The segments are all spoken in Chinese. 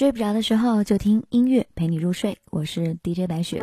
睡不着的时候就听音乐陪你入睡，我是 DJ 白雪。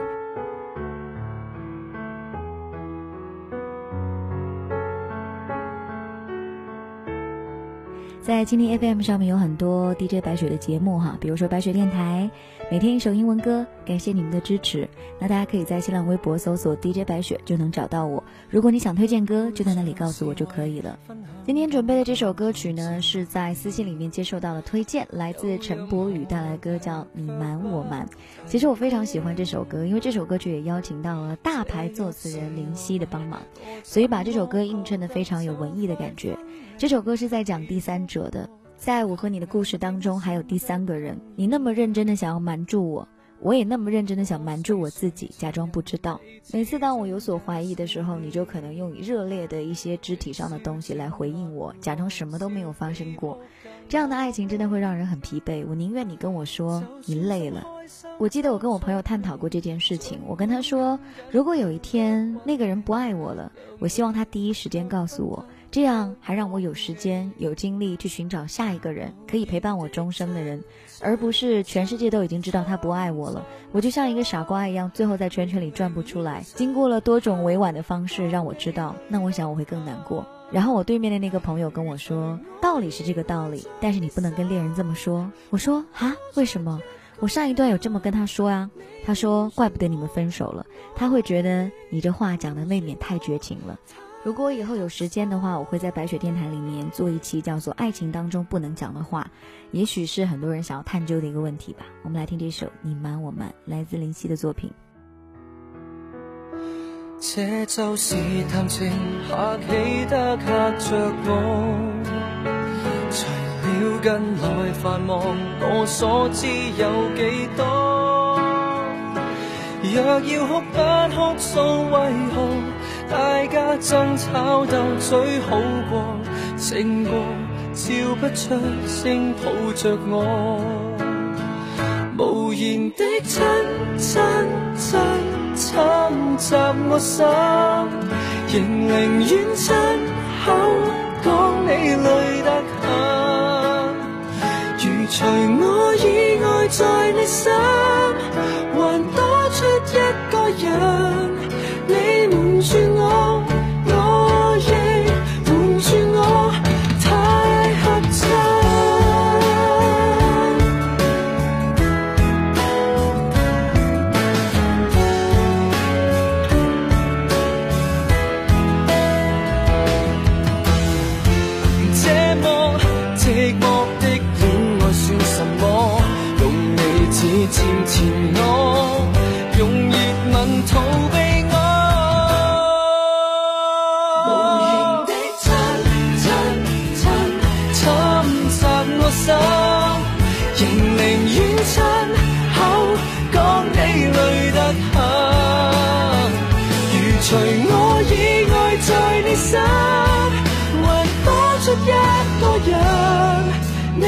在蜻蜓 FM 上面有很多 DJ 白雪的节目哈，比如说白雪电台，每天一首英文歌，感谢你们的支持。那大家可以在新浪微博搜索 DJ 白雪就能找到我。如果你想推荐歌，就在那里告诉我就可以了。今天准备的这首歌曲呢，是在私信里面接受到了推荐，来自陈柏宇带来的歌叫《你瞒我瞒》。其实我非常喜欢这首歌，因为这首歌曲也邀请到了大牌作词人林夕的帮忙，所以把这首歌映衬的非常有文艺的感觉。这首歌是在讲第三者的，在我和你的故事当中，还有第三个人。你那么认真的想要瞒住我，我也那么认真的想瞒住我自己，假装不知道。每次当我有所怀疑的时候，你就可能用热烈的一些肢体上的东西来回应我，假装什么都没有发生过。这样的爱情真的会让人很疲惫。我宁愿你跟我说你累了。我记得我跟我朋友探讨过这件事情，我跟他说，如果有一天那个人不爱我了，我希望他第一时间告诉我。这样还让我有时间、有精力去寻找下一个人，可以陪伴我终生的人，而不是全世界都已经知道他不爱我了，我就像一个傻瓜一样，最后在圈圈里转不出来。经过了多种委婉的方式让我知道，那我想我会更难过。然后我对面的那个朋友跟我说，道理是这个道理，但是你不能跟恋人这么说。我说啊，为什么？我上一段有这么跟他说啊。他说，怪不得你们分手了，他会觉得你这话讲的未免太绝情了。如果以后有时间的话，我会在白雪电台里面做一期叫做《爱情当中不能讲的话》，也许是很多人想要探究的一个问题吧。我们来听这首《你瞒我瞒》，来自林夕的作品。这就是谈情客气得吓着我，除了近来繁忙，我所知有几多？若要哭不哭诉，为何？大家争吵斗嘴好过，静过，笑不出声抱着我，无言的亲亲亲侵袭我心，仍宁愿亲口讲你累得很，如除我以外在你心，还多出一个人。渐渐，我用热吻逃避我。无形的亲亲亲侵袭我心，仍宁愿亲口讲你累得很。如除我以外在你心，还多出一个人，你。